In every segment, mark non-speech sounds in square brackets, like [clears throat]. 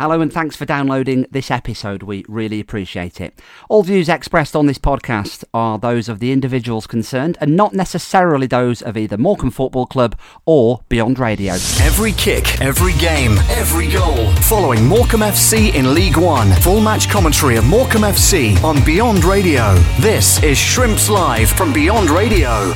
Hello and thanks for downloading this episode. We really appreciate it. All views expressed on this podcast are those of the individuals concerned and not necessarily those of either Morecambe Football Club or Beyond Radio. Every kick, every game, every goal. Following Morecambe FC in League One. Full match commentary of Morecambe FC on Beyond Radio. This is Shrimps Live from Beyond Radio.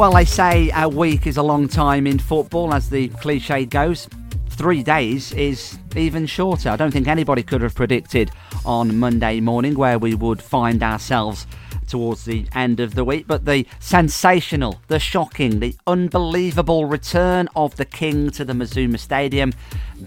Well, they say a week is a long time in football, as the cliche goes. Three days is even shorter. I don't think anybody could have predicted on Monday morning where we would find ourselves towards the end of the week. But the sensational, the shocking, the unbelievable return of the King to the Mazuma Stadium.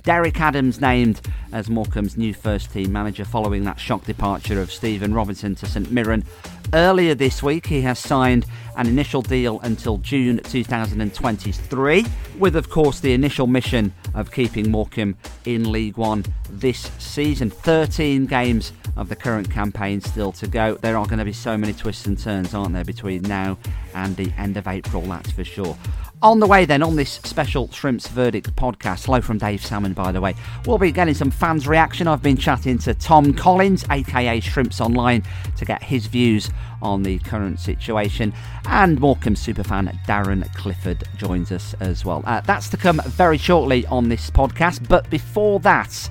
Derek Adams named as Morecambe's new first team manager following that shock departure of Stephen Robinson to St Mirren. Earlier this week, he has signed an initial deal until June 2023, with, of course, the initial mission of keeping Morecambe in League One this season. 13 games of the current campaign still to go. There are going to be so many twists and turns, aren't there, between now and the end of April, that's for sure. On the way, then, on this special Shrimps Verdict podcast, hello from Dave Salmon, by the way, we'll be getting some fans' reaction. I've been chatting to Tom Collins, aka Shrimps Online, to get his views on the current situation. And Morecambe superfan Darren Clifford joins us as well. Uh, that's to come very shortly on this podcast. But before that,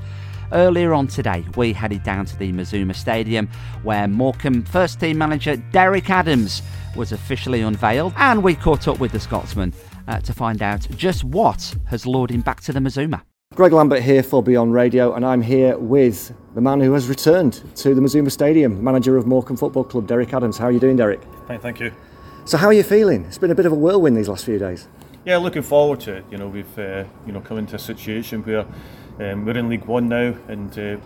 Earlier on today, we headed down to the Mazuma Stadium where Morecambe first team manager Derek Adams was officially unveiled, and we caught up with the Scotsman uh, to find out just what has lured him back to the Mazuma. Greg Lambert here for Beyond Radio, and I'm here with the man who has returned to the Mazuma Stadium, manager of Morecambe Football Club, Derek Adams. How are you doing, Derek? Fine, thank you. So, how are you feeling? It's been a bit of a whirlwind these last few days. Yeah, looking forward to it. You know, we've uh, you know come into a situation where um, we're in League One now, and uh,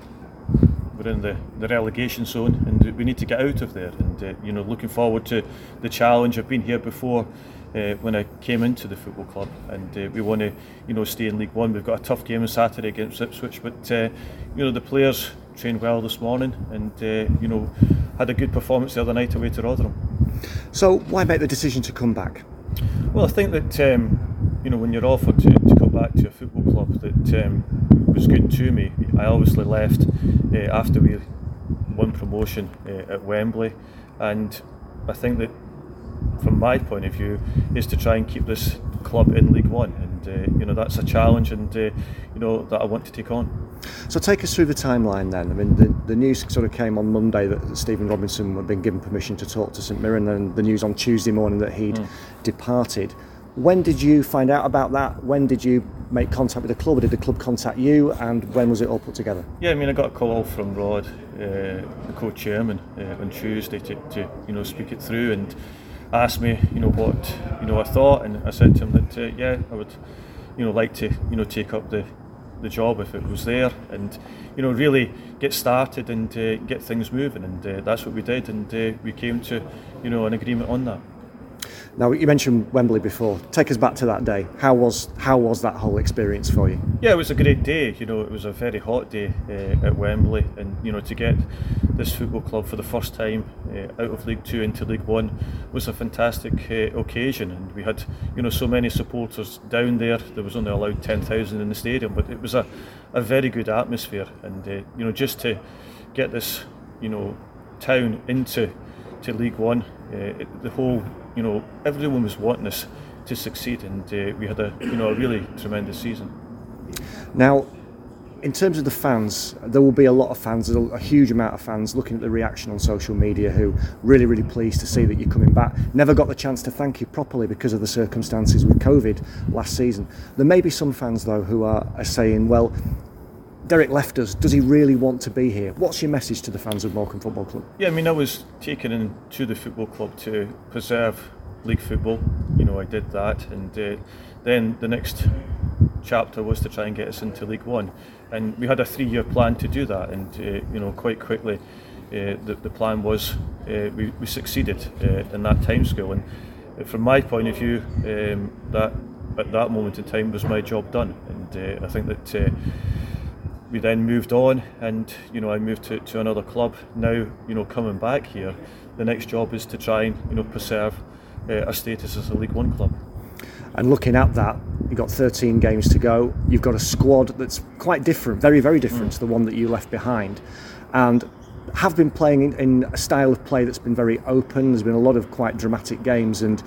we're in the, the relegation zone, and we need to get out of there. And uh, you know, looking forward to the challenge. I've been here before uh, when I came into the football club, and uh, we want to, you know, stay in League One. We've got a tough game on Saturday against Ipswich, but uh, you know the players trained well this morning, and uh, you know had a good performance the other night away to Rotherham. So why make the decision to come back? Well, I think that um, you know when you're offered to, to come back to a football club that um, was good to me. I obviously left uh, after we won promotion uh, at Wembley, and I think that from my point of view, is to try and keep this club in League One, and uh, you know that's a challenge, and uh, you know that I want to take on. So take us through the timeline then. I mean, the, the news sort of came on Monday that Stephen Robinson had been given permission to talk to St Mirren, and the news on Tuesday morning that he'd mm. departed. When did you find out about that? When did you make contact with the club? Or did the club contact you? And when was it all put together? Yeah, I mean, I got a call from Rod, uh, the co-chairman, uh, on Tuesday to, to you know speak it through and asked me, you know, what you know I thought, and I said to him that uh, yeah, I would, you know, like to you know take up the the job if it was there, and you know really get started and uh, get things moving, and uh, that's what we did, and uh, we came to you know an agreement on that. Now you mentioned Wembley before. Take us back to that day. How was how was that whole experience for you? Yeah, it was a great day. You know, it was a very hot day uh, at Wembley, and you know to get this football club for the first time uh, out of League Two into League One was a fantastic uh, occasion, and we had you know so many supporters down there. There was only allowed ten thousand in the stadium, but it was a, a very good atmosphere, and uh, you know just to get this you know town into to League One, uh, the whole you know, everyone was wanting us to succeed, and uh, we had a you know a really tremendous season. Now, in terms of the fans, there will be a lot of fans, a huge amount of fans looking at the reaction on social media who really, really pleased to see that you're coming back. Never got the chance to thank you properly because of the circumstances with COVID last season. There may be some fans though who are, are saying, well, Derek left us. Does he really want to be here? What's your message to the fans of Morecambe Football Club? Yeah, I mean, I was taken into the football club to preserve league football. You know, I did that, and uh, then the next chapter was to try and get us into League One, and we had a three-year plan to do that, and uh, you know, quite quickly, uh, the, the plan was uh, we, we succeeded uh, in that timescale, and uh, from my point of view, um, that at that moment in time was my job done, and I think that we then moved on and you know I moved to, to another club now you know coming back here the next job is to try and you know preserve uh, our status as a League One club And looking at that, you've got 13 games to go. You've got a squad that's quite different, very, very different mm. to the one that you left behind. And have been playing in, in, a style of play that's been very open. There's been a lot of quite dramatic games, and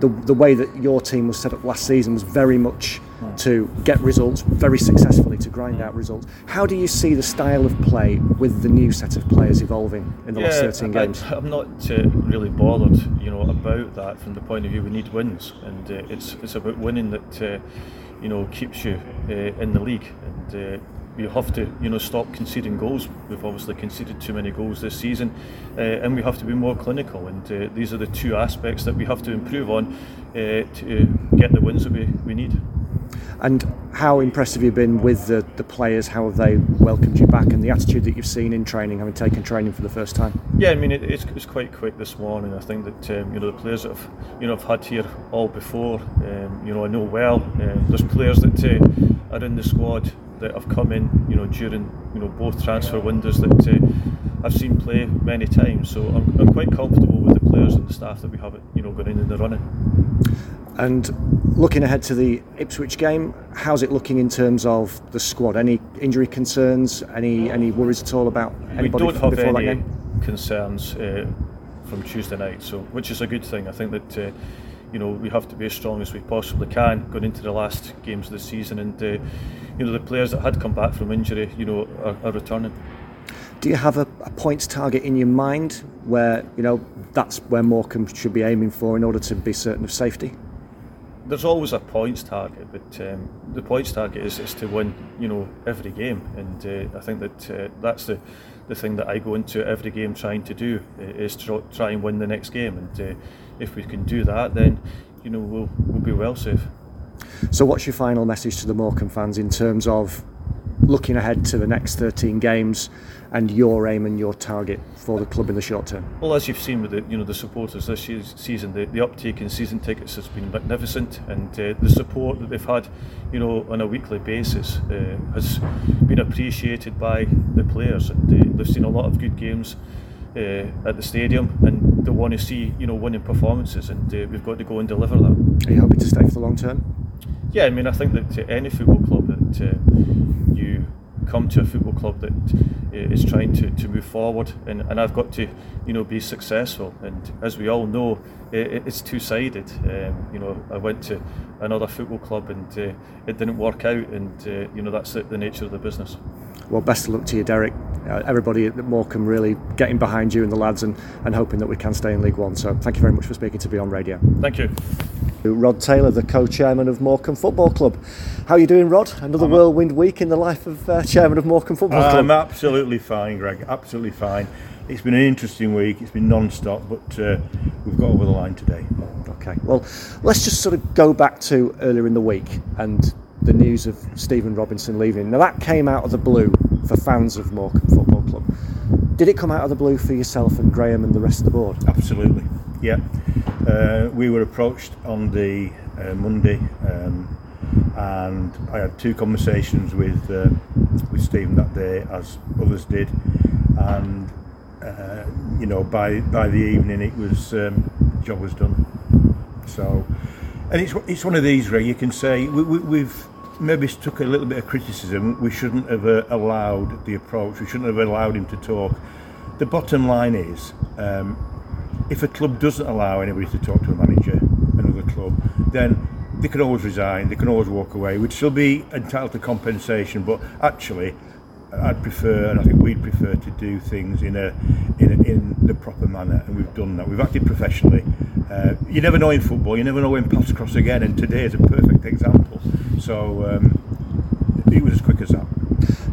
the, the way that your team was set up last season was very much to get results very successfully, to grind out results. How do you see the style of play with the new set of players evolving in the yeah, last 13 games? I, am not uh, really bothered, you know, about that from the point of view we need wins, and uh, it's it's about winning that, uh, you know, keeps you uh, in the league, and uh, we have to you know stop conceding goals. We've obviously conceded too many goals this season, uh, and we have to be more clinical. And uh, these are the two aspects that we have to improve on uh, to get the wins that we, we need. And how impressed have you've been with the, the players? How have they welcomed you back, and the attitude that you've seen in training, having taken training for the first time? Yeah, I mean it, it's, it's quite quick this morning. I think that um, you know the players that have you know I've had here all before. Um, you know I know well. Um, there's players that uh, are in the squad that have come in, you know, during you know both transfer windows that uh, I've seen play many times. So I'm, I'm quite comfortable with the players and the staff that we have, you know, going in in the running. And looking ahead to the Ipswich game, how's it looking in terms of the squad? Any injury concerns? Any any worries at all about anybody we don't have before any that game? concerns uh, from Tuesday night, so which is a good thing. I think that. Uh, you know we have to be as strong as we possibly can going into the last games of the season and uh, you know the players that had come back from injury, you know, are, are returning. Do you have a, a, points target in your mind where you know that's where Morecambe should be aiming for in order to be certain of safety? There's always a points target, but um, the points target is, is to win, you know, every game, and uh, I think that uh, that's the the thing that I go into every game trying to do uh, is to try and win the next game, and uh, if we can do that, then you know we'll we'll be well safe. So, what's your final message to the Morecambe fans in terms of looking ahead to the next 13 games and your aim and your target for the club in the short term? Well, as you've seen with the you know the supporters this season, the, the uptake in season tickets has been magnificent, and uh, the support that they've had, you know, on a weekly basis uh, has been appreciated by the players, and uh, they've seen a lot of good games. Uh, at the stadium, and they want to see you know winning performances, and uh, we've got to go and deliver that. Are you hoping to stay for the long term? Yeah, I mean, I think that any football club that uh, you come to a football club that uh, trying to, to move forward and, and I've got to you know be successful. And as we all know it, it's two-sided. Um, you know I went to another football club and uh, it didn't work out and uh, you know that's the, the, nature of the business. Well best of luck to you Derek. Uh, everybody at Morecambe really getting behind you and the lads and, and hoping that we can stay in League One. So thank you very much for speaking to Beyond Radio. Thank you Rod Taylor, the co-chairman of Morecambe Football Club. How are you doing, Rod? Another I'm whirlwind week in the life of uh, chairman of Morecambe Football Club. I'm absolutely fine, Greg. Absolutely fine. It's been an interesting week. It's been non-stop, but uh, we've got over the line today. Okay. Well, let's just sort of go back to earlier in the week and the news of Stephen Robinson leaving. Now that came out of the blue for fans of Morecambe Football Club. Did it come out of the blue for yourself and Graham and the rest of the board? Absolutely. Yeah. Uh, we were approached on the uh, Monday, um, and I had two conversations with uh, with Stephen that day, as others did, and uh, you know by by the evening it was um, job was done. So, and it's it's one of these where you can say we, we, we've maybe took a little bit of criticism. We shouldn't have uh, allowed the approach. We shouldn't have allowed him to talk. The bottom line is. Um, if a club doesn't allow anybody to talk to a manager, another club, then they can always resign, they can always walk away. We'd still be entitled to compensation, but actually, I'd prefer, and I think we'd prefer to do things in a in, a, in the proper manner, and we've done that. We've acted professionally. Uh, you never know in football. You never know when paths cross again, and today is a perfect example. So um, it was as quick as that.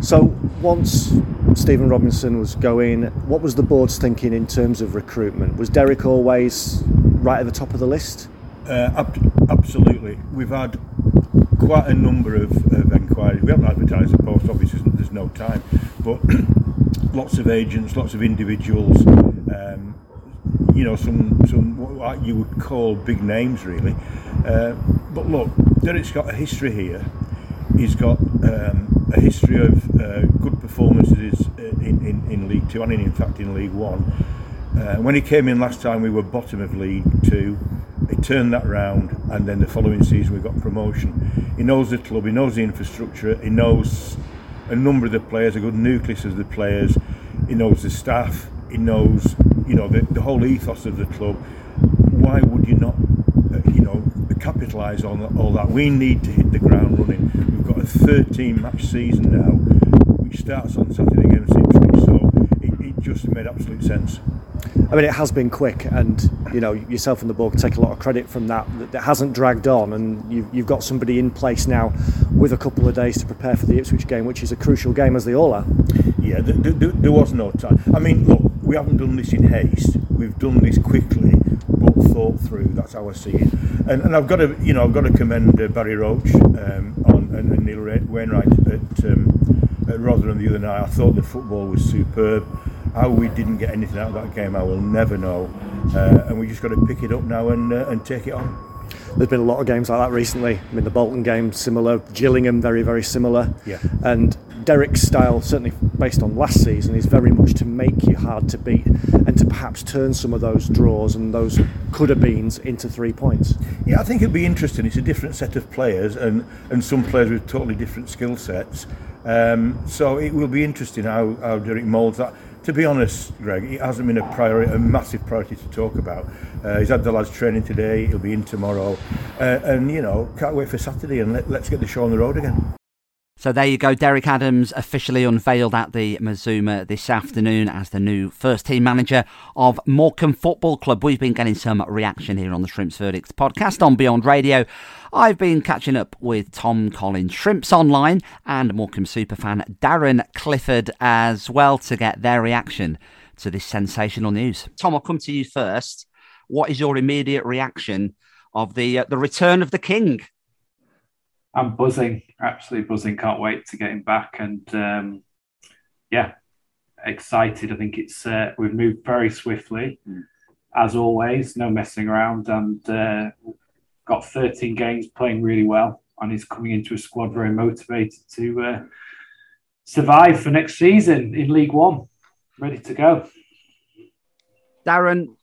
So once Stephen Robinson was going, what was the board's thinking in terms of recruitment? Was Derek always right at the top of the list? Uh, ab- absolutely. We've had quite a number of, of inquiries. We haven't advertised the post, obviously, there's no time, but [clears throat] lots of agents, lots of individuals, um, you know, some, some what you would call big names, really. Uh, but look, Derek's got a history here. He's got um, a history of uh, good performances in, in, in League Two and in, in fact in League One. Uh, when he came in last time, we were bottom of League Two. he turned that round, and then the following season we got promotion. He knows the club, he knows the infrastructure, he knows a number of the players, a good nucleus of the players. He knows the staff. He knows, you know, the, the whole ethos of the club. Why would you not, uh, you know, capitalise on all that? We need to hit the ground running. We've got a 13 match season now, which starts on Saturday against Ipswich, so it, it just made absolute sense. I mean, it has been quick, and you know yourself and the board take a lot of credit from that. That hasn't dragged on, and you've, you've got somebody in place now with a couple of days to prepare for the Ipswich game, which is a crucial game, as they all are. Yeah, there, there, there was no time. I mean, look, we haven't done this in haste. We've done this quickly, but thought through. That's how I see it. And, and I've got to, you know, I've got to commend uh, Barry Roche um, and, and Neil Wainwright at, um, at Rotherham the other night. I thought the football was superb. How we didn't get anything out of that game, I will never know. Uh, and we just got to pick it up now and uh, and take it on. There's been a lot of games like that recently. I mean, the Bolton game similar, Gillingham very very similar. Yeah. And Derek's style, certainly based on last season, is very much to make you hard to beat and to perhaps turn some of those draws and those could have beens into three points. Yeah, I think it'd be interesting. It's a different set of players and, and some players with totally different skill sets. Um, so it will be interesting how, how Derek moulds that to be honest, Greg, it hasn't been a priority, a massive priority to talk about. Uh, he's had the lads training today. He'll be in tomorrow, uh, and you know, can't wait for Saturday and let, let's get the show on the road again. So there you go. Derek Adams officially unveiled at the Mazuma this afternoon as the new first team manager of Morecambe Football Club. We've been getting some reaction here on the Shrimps Verdicts podcast on Beyond Radio. I've been catching up with Tom Collins, Shrimps Online, and Morecambe superfan Darren Clifford as well to get their reaction to this sensational news. Tom, I'll come to you first. What is your immediate reaction of the uh, the return of the King? I'm buzzing, absolutely buzzing. Can't wait to get him back, and um, yeah, excited. I think it's uh, we've moved very swiftly, mm. as always. No messing around, and uh, got 13 games playing really well, and he's coming into a squad very motivated to uh, survive for next season in League One, ready to go. Darren,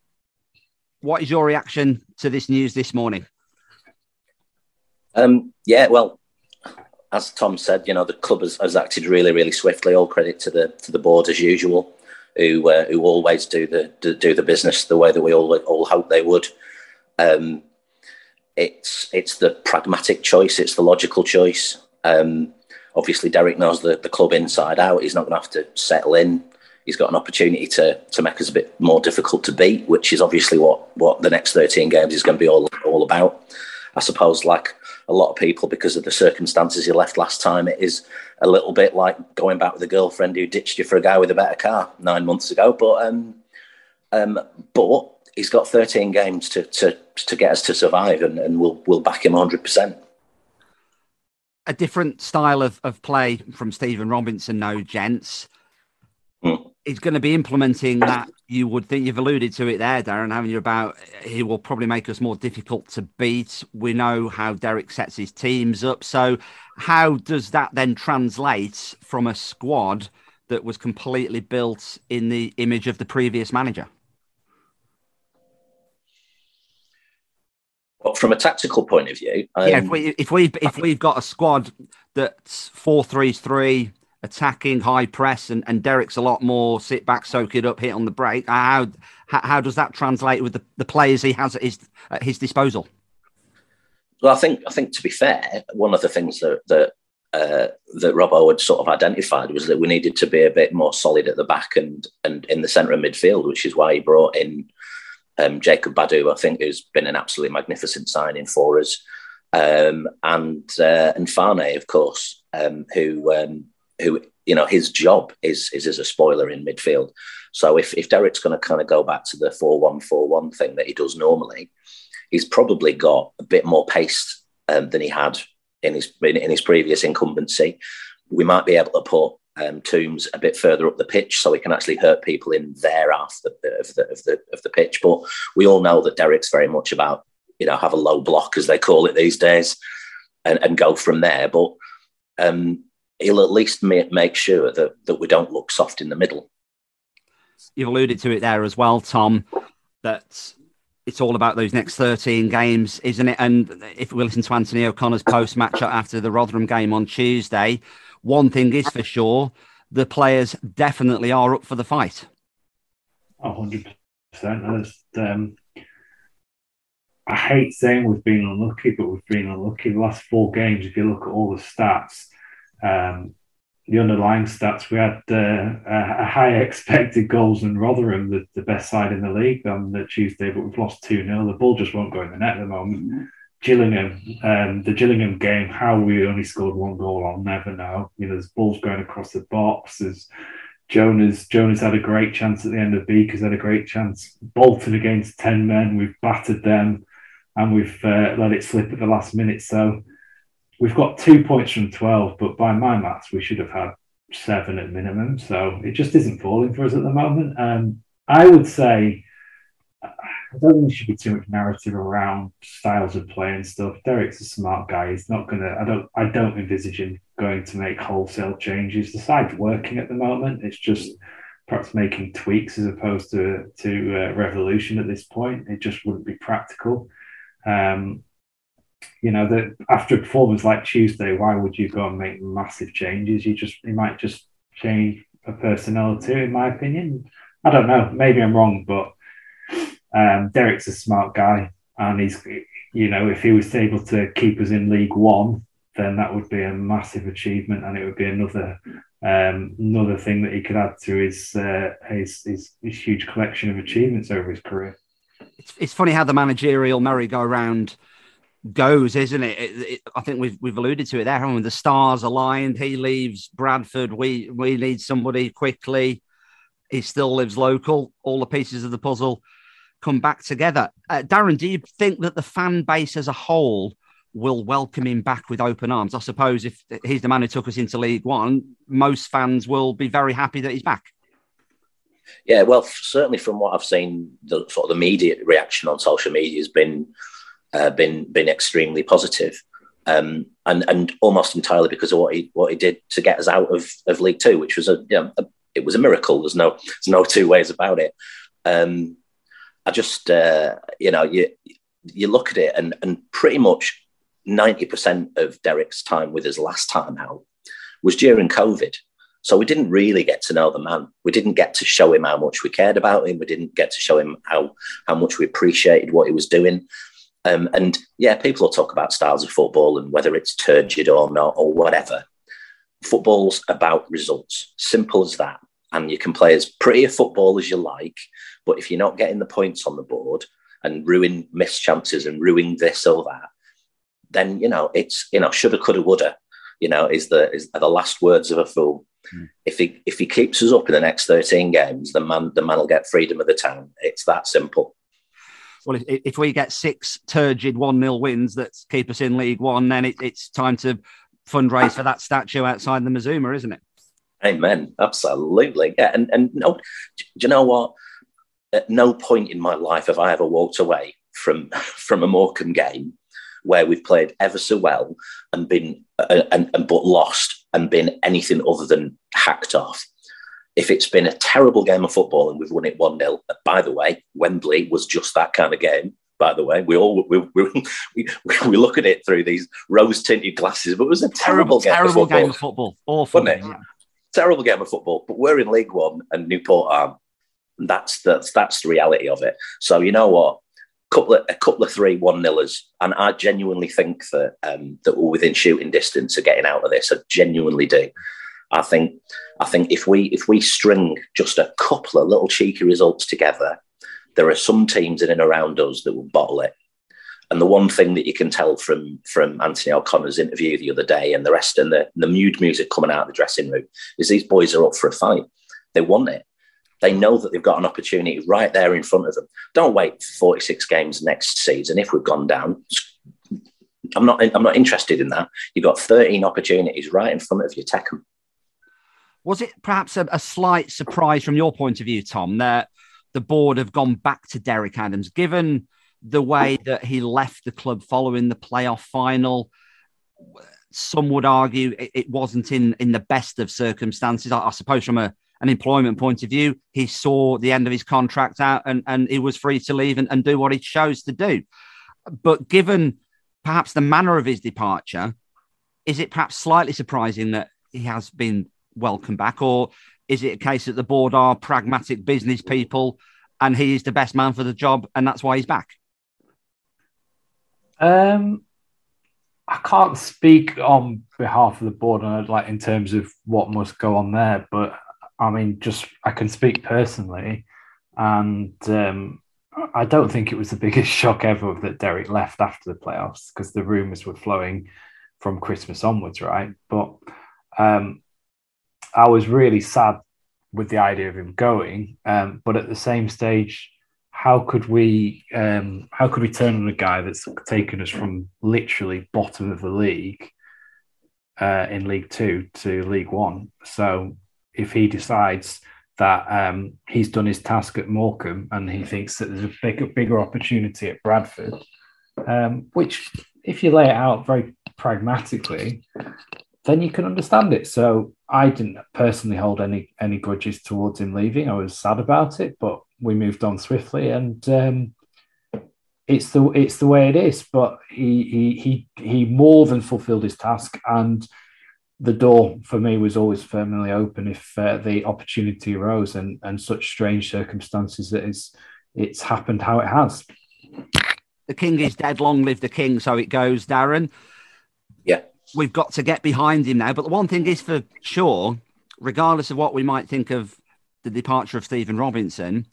what is your reaction to this news this morning? Um, yeah, well, as Tom said, you know the club has, has, acted really, really swiftly. All credit to the to the board as usual, who uh, who always do the do the business the way that we all all hope they would. Um, it's it's the pragmatic choice. It's the logical choice. Um, obviously, Derek knows the, the club inside out. He's not going to have to settle in. He's got an opportunity to to make us a bit more difficult to beat, which is obviously what what the next thirteen games is going to be all all about. I suppose, like a lot of people because of the circumstances he left last time. It is a little bit like going back with a girlfriend who ditched you for a guy with a better car nine months ago. But um, um, but he's got 13 games to to to get us to survive, and, and we'll we'll back him 100. percent A different style of, of play from Stephen Robinson, no gents. Mm he's going to be implementing that. You would think you've alluded to it there, Darren, haven't you? About he will probably make us more difficult to beat. We know how Derek sets his teams up. So, how does that then translate from a squad that was completely built in the image of the previous manager? Well, from a tactical point of view, um... yeah. If we if we if we've got a squad that's four three three attacking, high press, and, and Derek's a lot more sit back, soak it up, hit on the break. How how, how does that translate with the, the players he has at his at his disposal? Well, I think I think to be fair, one of the things that that uh, that Robbo had sort of identified was that we needed to be a bit more solid at the back and and in the centre of midfield, which is why he brought in um, Jacob Bedeau, I think, who's been an absolutely magnificent signing for us, um, and uh, and Fane, of course, um, who um, who you know his job is is as a spoiler in midfield. So if if Derek's going to kind of go back to the four one four one thing that he does normally, he's probably got a bit more pace um, than he had in his in, in, his previous incumbency. We might be able to put um, Toombs a bit further up the pitch so he can actually hurt people in their half of the, of the of the of the pitch. But we all know that Derek's very much about you know have a low block as they call it these days, and, and go from there. But um, he'll at least make sure that, that we don't look soft in the middle. You've alluded to it there as well, Tom, that it's all about those next 13 games, isn't it? And if we listen to Anthony O'Connor's post match after the Rotherham game on Tuesday, one thing is for sure the players definitely are up for the fight. 100%. Um, I hate saying we've been unlucky, but we've been unlucky. The last four games, if you look at all the stats, um, the underlying stats, we had uh, a, high [laughs] expected goals in Rotherham, the, the best side in the league on the Tuesday, but we've lost 2 0. The ball just won't go in the net at the moment. Gillingham, um, the Gillingham game, how we only scored one goal, I'll never know. You know, there's balls going across the box. There's Jonas. Jonas had a great chance at the end of Beakers had a great chance. Bolton against 10 men, we've battered them and we've uh, let it slip at the last minute. So we've got two points from 12, but by my maths, we should have had seven at minimum. So it just isn't falling for us at the moment. Um, I would say I don't think there should be too much narrative around styles of play and stuff. Derek's a smart guy. He's not gonna. I don't. I don't envisage him going to make wholesale changes. The side's working at the moment. It's just perhaps making tweaks as opposed to to uh, revolution at this point. It just wouldn't be practical. Um, you know that after a performance like Tuesday, why would you go and make massive changes? You just you might just change a personnel two, in my opinion. I don't know. Maybe I'm wrong, but um, Derek's a smart guy, and he's you know if he was able to keep us in League One, then that would be a massive achievement, and it would be another um, another thing that he could add to his, uh, his, his his huge collection of achievements over his career. It's, it's funny how the managerial merry-go-round goes, isn't it? It, it? I think we've we've alluded to it there. When the stars aligned, he leaves Bradford. We we need somebody quickly. He still lives local. All the pieces of the puzzle come back together. Uh, Darren, do you think that the fan base as a whole will welcome him back with open arms? I suppose if he's the man who took us into League One, most fans will be very happy that he's back. Yeah, well, certainly from what I've seen, the sort of the media reaction on social media has been uh, been been extremely positive, um, and and almost entirely because of what he what he did to get us out of, of League Two, which was a, you know, a it was a miracle. There's no there's no two ways about it. Um, I just uh, you know you you look at it and and pretty much ninety percent of Derek's time with us last time out was during COVID. So we didn't really get to know the man. We didn't get to show him how much we cared about him. We didn't get to show him how how much we appreciated what he was doing. Um, and yeah, people will talk about styles of football and whether it's turgid or not or whatever. Football's about results, simple as that. And you can play as pretty a football as you like, but if you're not getting the points on the board and ruin missed chances and ruin this or that, then you know it's you know shoulda, coulda, woulda. You know is the is the last words of a fool. Mm. If he if he keeps us up in the next thirteen games, the man the man will get freedom of the town. It's that simple well, if, if we get six turgid 1 0 wins that keep us in League One, then it, it's time to fundraise for that statue outside the Mazuma, isn't it? Amen. Absolutely. Yeah. And, and no, do you know what? At no point in my life have I ever walked away from, [laughs] from a Morecambe game where we've played ever so well and been, uh, and, and but lost and been anything other than hacked off if it's been a terrible game of football and we've won it 1 0, by the way, Wembley was just that kind of game. By the way, we all we, we, [laughs] we, we look at it through these rose tinted glasses, but it was a terrible, terrible game, terrible of game of football. Awful, wasn't it? Yeah. Terrible game of football. But we're in League One and Newport are. And that's that's that's the reality of it. So you know what? Couple of, a couple of three one nillers, and I genuinely think that um, that we're within shooting distance of getting out of this. I genuinely do. I think I think if we if we string just a couple of little cheeky results together, there are some teams in and around us that will bottle it. And the one thing that you can tell from from Anthony O'Connor's interview the other day and the rest and the, the mood music coming out of the dressing room is these boys are up for a fight. They want it. They know that they've got an opportunity right there in front of them. Don't wait for 46 games next season if we've gone down. I'm not I'm not interested in that. You've got 13 opportunities right in front of you. Take them. Was it perhaps a, a, slight surprise from your point of view, Tom, that the board have gone back to Derek Adams, given the way that he left the club following the playoff final? Some would argue it, it wasn't in, in the best of circumstances. I, I suppose from a, an employment point of view, he saw the end of his contract out and, and he was free to leave and, and do what he chose to do. But given perhaps the manner of his departure, is it perhaps slightly surprising that he has been welcomed back? Or is it a case that the board are pragmatic business people and he is the best man for the job and that's why he's back? Um, I can't speak on behalf of the board and like in terms of what must go on there, but I mean, just I can speak personally, and um, I don't think it was the [laughs] biggest shock ever that Derek left after the playoffs because the rumours were flowing from Christmas onwards, right? But um, I was really sad with the idea of him going, um, but at the same stage, how could we um, how could we turn on a guy that's taken us from literally bottom of the league uh, in League Two to League One? So if he decides that um, he's done his task at Morecambe and he thinks that there's a bigger bigger opportunity at Bradford, um, which if you lay it out very pragmatically, then you can understand it. So I didn't personally hold any any grudges towards him leaving. I was sad about it, but we moved on swiftly, and um, it's the it's the way it is. But he he he he more than fulfilled his task, and the door for me was always firmly open if uh, the opportunity arose, and and such strange circumstances that it's it's happened how it has. The king is dead. Long live the king. So it goes, Darren. We've got to get behind him now. But the one thing is for sure, regardless of what we might think of the departure of Stephen Robinson,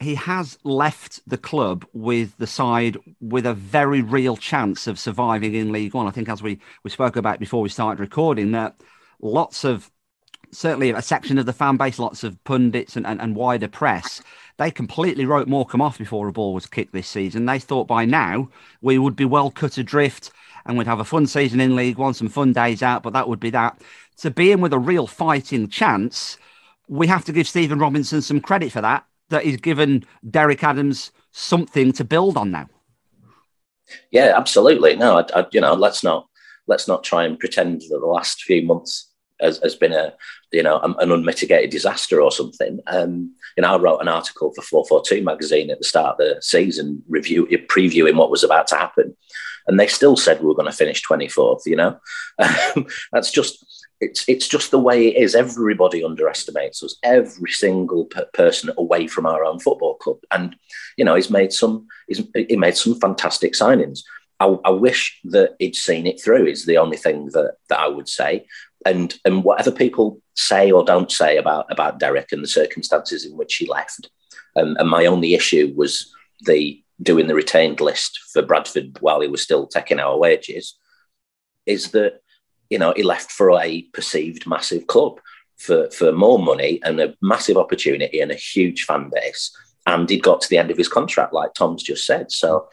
he has left the club with the side with a very real chance of surviving in League One. I think, as we, we spoke about before we started recording, that lots of certainly a section of the fan base, lots of pundits and, and, and wider press, they completely wrote Morecambe off before a ball was kicked this season. They thought by now we would be well cut adrift and we'd have a fun season in League One, some fun days out, but that would be that. To be in with a real fighting chance, we have to give Stephen Robinson some credit for that that he's given Derek Adams something to build on now. Yeah, absolutely. No, I, I, you know, let's not let's not try and pretend that the last few months has, has been a you know an unmitigated disaster or something. Um, you know, I wrote an article for 442 magazine at the start of the season, review previewing what was about to happen, and they still said we were going to finish 24th. You know, um, [laughs] that's just it's it's just the way it is. Everybody underestimates us. Every single person away from our own football club, and you know, he's made some he's he made some fantastic signings. I, I, wish that he'd seen it through. Is the only thing that that I would say. And and whatever people say or don't say about about Derek and the circumstances in which he left, um, and my only issue was the doing the retained list for Bradford while he was still taking our wages, is that you know, he left for a perceived massive club for, for more money and a massive opportunity and a huge fan base. And he'd got to the end of his contract, like Tom's just said. So,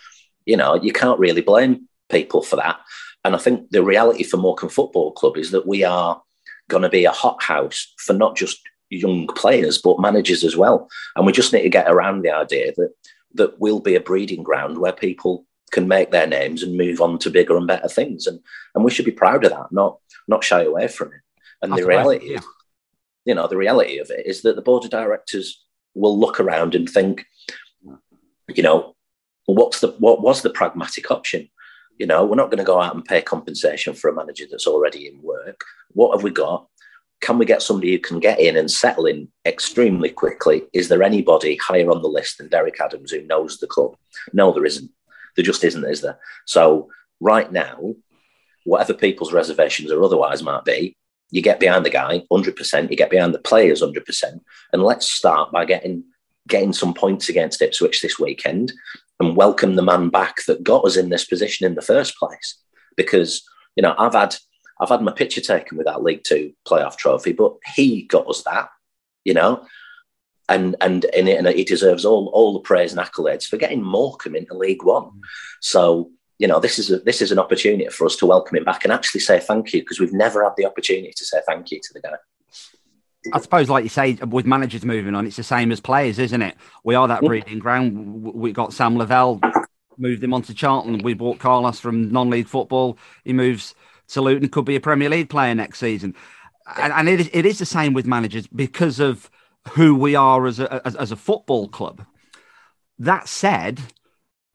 you know, you can't really blame people for that. And I think the reality for Morecambe Football Club is that we are going to be a hothouse for not just young players, but managers as well. And we just need to get around the idea that that will be a breeding ground where people can make their names and move on to bigger and better things. And and we should be proud of that, not not shy away from it. And That's the reality, right, yeah. you know, the reality of it is that the board of directors will look around and think, you know, what's the what was the pragmatic option? You know, we're not going to go out and pay compensation for a manager that's already in work. What have we got? Can we get somebody who can get in and settle in extremely quickly? Is there anybody higher on the list than Derek Adams who knows the club? No, there isn't. There just isn't, is there? So right now, whatever people's reservations or otherwise might be, you get behind the guy 100%, you get behind the players 100%. And let's start by getting getting some points against Ipswich this weekend and welcome the man back that got us in this position in the first place. Because, you know, I've had I've had my picture taken with that League Two playoff trophy, but he got us that, you know and and and, it, and he deserves all all the praise and accolades for getting Morecambe into League One. Mm. So you know this is a, this is an opportunity for us to welcome him back and actually say thank you because we've never had the opportunity to say thank you to the guy. I suppose, like you say, with managers moving on, it's the same as players, isn't it? We are that breeding ground. We got Sam Lavelle, moved him on to Charlton. We bought Carlos from non-league football. He moves to Luton, could be a Premier League player next season and, and it, is, it is the same with managers because of who we are as a, as, as a football club. That said,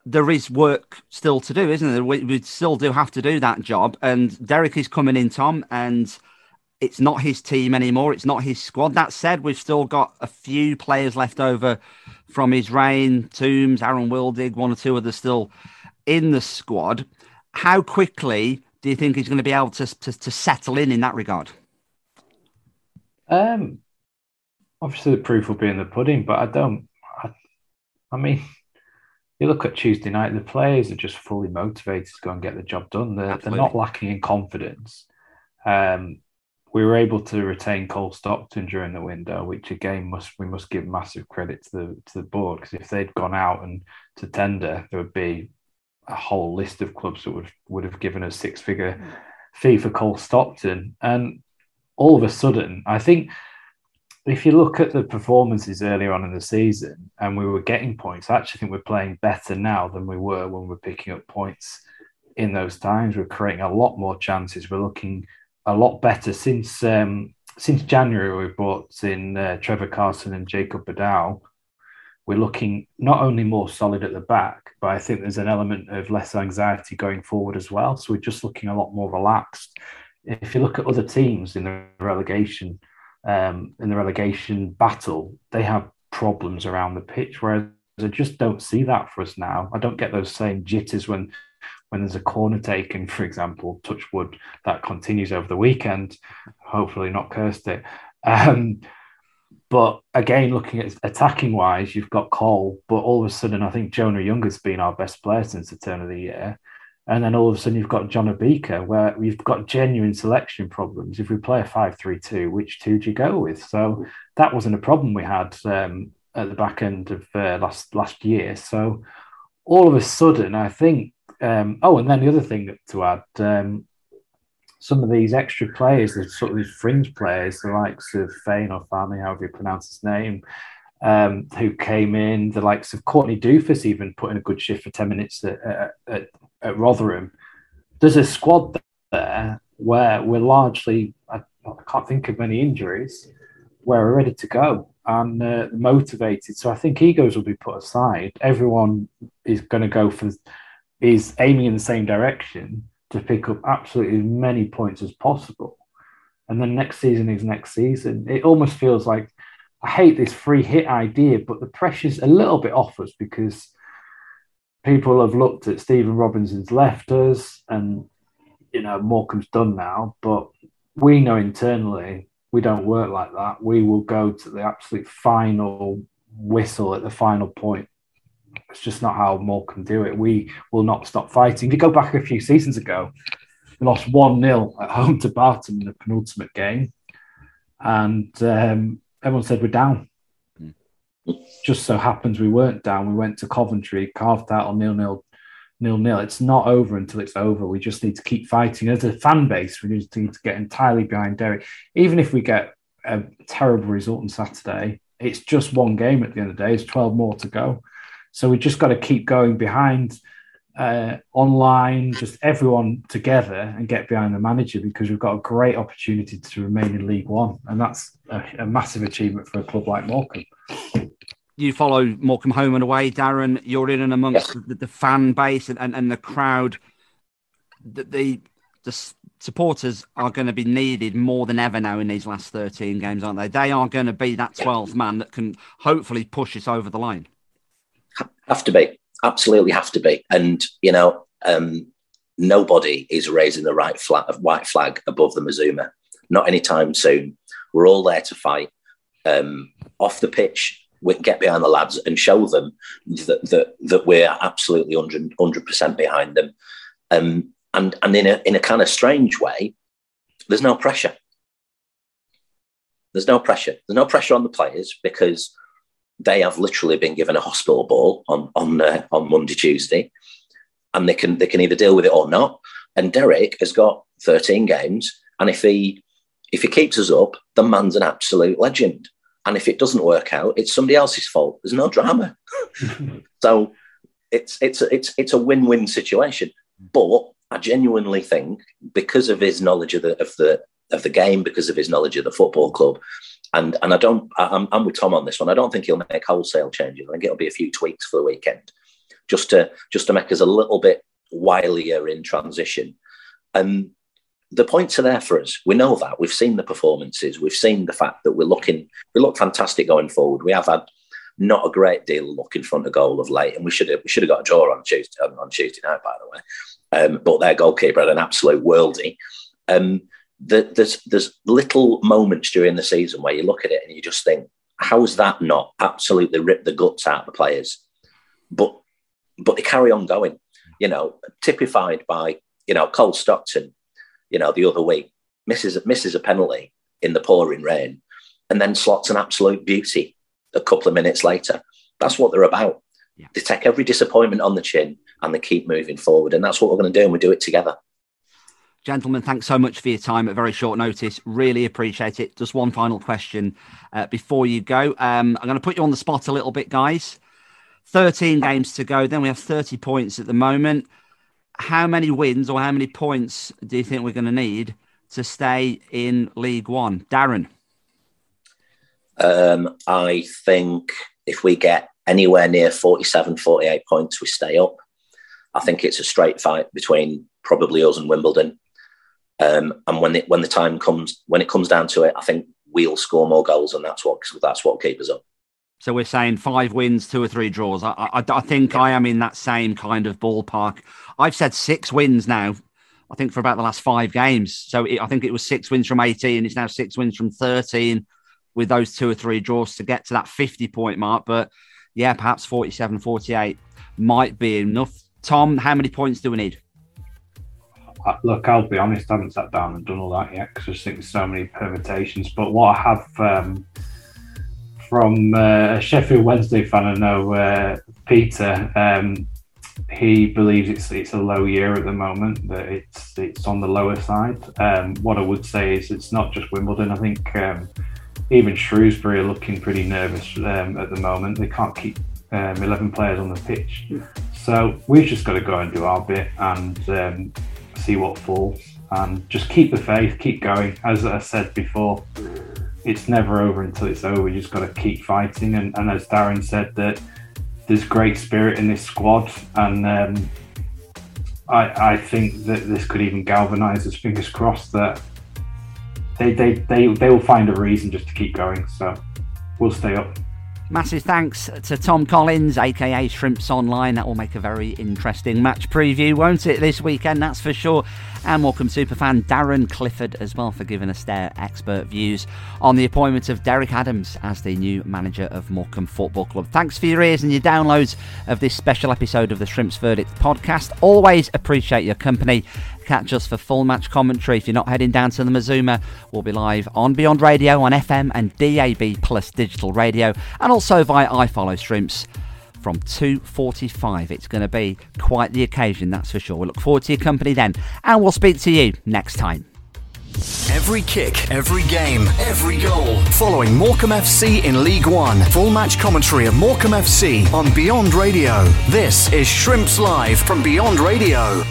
there is work still to do, isn't there? We, we, still do have to do that job. And Derek is coming in, Tom, and it's not his team anymore. It's not his squad. That said, we've still got a few players left over from his reign. Toombs, Aaron Wildig, one or two others still in the squad. How quickly do you think he's going to be able to, to, to settle in in that regard? Um, obviously, the proof will be in the pudding, but I don't. I, I mean, you look at Tuesday night, the players are just fully motivated to go and get the job done. They're, they're not lacking in confidence. Um, we were able to retain Cole Stockton during the window, which again must we must give massive credit to the to the board because if they'd gone out and to tender, there would be a whole list of clubs that would would have given a six figure fee for Cole Stockton, and all of a sudden, I think if you look at the performances earlier on in the season and we were getting points, I actually think we're playing better now than we were when we we're picking up points in those times. We're creating a lot more chances. We're looking a lot better since um, since January. We brought in uh, Trevor Carson and Jacob Bedeau. We're looking not only more solid at the back, but I think there's an element of less anxiety going forward as well. So we're just looking a lot more relaxed. If you look at other teams in the relegation, um, in the relegation battle, they have problems around the pitch, whereas I just don't see that for us now. I don't get those same jitters when when there's a corner taken, for example, touch wood, that continues over the weekend. Hopefully, not cursed it. Um, but again, looking at attacking wise, you've got Cole, but all of a sudden, I think Jonah Ayunga has been our best player since the turn of the year. And then all of a sudden, you've got John Obika, where we've got genuine selection problems. If we play a 5 3 2, which two do you go with? So that wasn't a problem we had um, at the back end of uh, last last year. So all of a sudden, I think um, oh, and then the other thing to add, um, some of these extra players, the sort of these fringe players, the likes of Fane or Fami, however you pronounce his name, um, who came in, the likes of Courtney Duffus even put in a good shift for 10 minutes at, at, at Rotherham. There's a squad there where we're largely, I, I, can't think of many injuries, where we're ready to go and uh, motivated. So I think egos will be put aside. Everyone is going to go for is aiming in the same direction to pick up absolutely as many points as possible. And then next season is next season. It almost feels like I hate this free hit idea, but the pressure's a little bit off us because people have looked at Stephen Robinson's left us and you know Morecambe's done now, but we know internally we don't work like that. We will go to the absolute final whistle at the final point it's just not how Morecambe do it. We will not stop fighting. You go back a few seasons ago, we lost 1 0 at home to Barton in the penultimate game. And um, everyone said we're down. Mm. Just so happens we weren't down. We went to Coventry, carved out on nil nil, nil nil. It's not over until it's over. We just need to keep fighting. As a fan base, we need to, need to get entirely behind Derek. Even if we get a terrible result on Saturday, it's just one game at the end of the day. It's 12 more to go. So we just got to keep going behind uh, online, just everyone together and get behind the manager because we've got a great opportunity to remain in League One. And that's a, a massive achievement for a club like Morecambe. You follow Morecambe home and away, Darren. You're in and amongst the, the, fan base and, and, and the crowd. The, the, the supporters are going to be needed more than ever now in these last 13 games, aren't they? They are going to be that 12th man that can hopefully push us over the line. Have to be, absolutely have to be. And, you know, um, nobody is raising the right flag, white flag above the Mazuma. Not anytime soon. We're all there to fight. Um, off the pitch, we get behind the lads and show them that that, that we're absolutely 100 percent behind them. Um, and and in a in a kind of strange way, there's no pressure. There's no pressure. There's no pressure on the players because they have literally been given a hospital ball on on uh, on Monday, Tuesday, and they can they can either deal with it or not. And Derek has got 13 games, and if he if he keeps us up, the man's an absolute legend. And if it doesn't work out, it's somebody else's fault. There's no drama. [laughs] so it's it's a, it's it's a win-win situation. But I genuinely think because of his knowledge of the of the of the game, because of his knowledge of the football club. And and I don't, I'm, I'm with Tom on this one. I don't think he'll make wholesale changes. I think it'll be a few tweaks for the weekend, just to just to make us a little bit wilier in transition. And the points are there for us. We know that. We've seen the performances. We've seen the fact that we're looking, we look fantastic going forward. We have had not a great deal of luck in front of goal of late, and we should have we should have got a draw on Tuesday on Tuesday night, by the way. Um, but their goalkeeper had an absolute worldie. Um, the, there's there's little moments during the season where you look at it and you just think, how is that not absolutely ripped the guts out of the players? But but they carry on going. You know, typified by you know Cole Stockton you know, the other week, misses misses a penalty in the pouring rain, and then slots an absolute beauty a couple of minutes later. That's what they're about. Yeah. They take every disappointment on the chin and they keep moving forward, and that's what we're going to do, and we do it together. Gentlemen, thanks so much for your time at very short notice. Really appreciate it. Just one final question uh, before you go. Um, I'm going to put you on the spot a little bit, guys. 13 games to go. Then we have 30 points at the moment how many wins or how many points do you think we're going to need to stay in League One? Darren? Um, I think if we get anywhere near 47, 48 points, we stay up. I think it's a straight fight between probably us and Wimbledon. Um, and when it, when the time comes, when it comes down to it, I think we'll score more goals, and that's what that's what keeps us up. So we're saying five wins, two or three draws. I, I, I think yeah. I am in that same kind of ballpark. I've said six wins now. I think for about the last five games. So it, I think it was six wins from 18. It's now six wins from 13 with those two or three draws to get to that 50 point mark. But yeah, perhaps 47, 48 might be enough. Tom, how many points do we need? Look, I'll be honest, I haven't sat down and done all that yet because I just think there's so many permutations. But what I have um, from uh, a Sheffield Wednesday fan, I know uh, Peter. Um, he believes it's it's a low year at the moment. That it's it's on the lower side. Um, what I would say is it's not just Wimbledon. I think um, even Shrewsbury are looking pretty nervous um, at the moment. They can't keep um, eleven players on the pitch, so we've just got to go and do our bit and um, see what falls and just keep the faith, keep going. As I said before it's never over until it's over. You just got to keep fighting. And, and, as Darren said, that there's great spirit in this squad, and um, I, I think that this could even galvanise us. Fingers crossed that they, they they they will find a reason just to keep going. So we'll stay up. Massive thanks to Tom Collins, aka Shrimps Online. That will make a very interesting match preview, won't it, this weekend? That's for sure. And welcome superfan Darren Clifford as well for giving us their expert views on the appointment of Derek Adams as the new manager of Morecambe Football Club. Thanks for your ears and your downloads of this special episode of the Shrimps Verdict podcast. Always appreciate your company. Catch us for full match commentary. If you're not heading down to the Mazuma, we'll be live on Beyond Radio on FM and DAB Plus digital radio, and also via iFollow Shrimps from 2.45. It's going to be quite the occasion, that's for sure. We look forward to your company then, and we'll speak to you next time. Every kick, every game, every goal. Following Morecambe FC in League One. Full match commentary of Morecambe FC on Beyond Radio. This is Shrimps Live from Beyond Radio.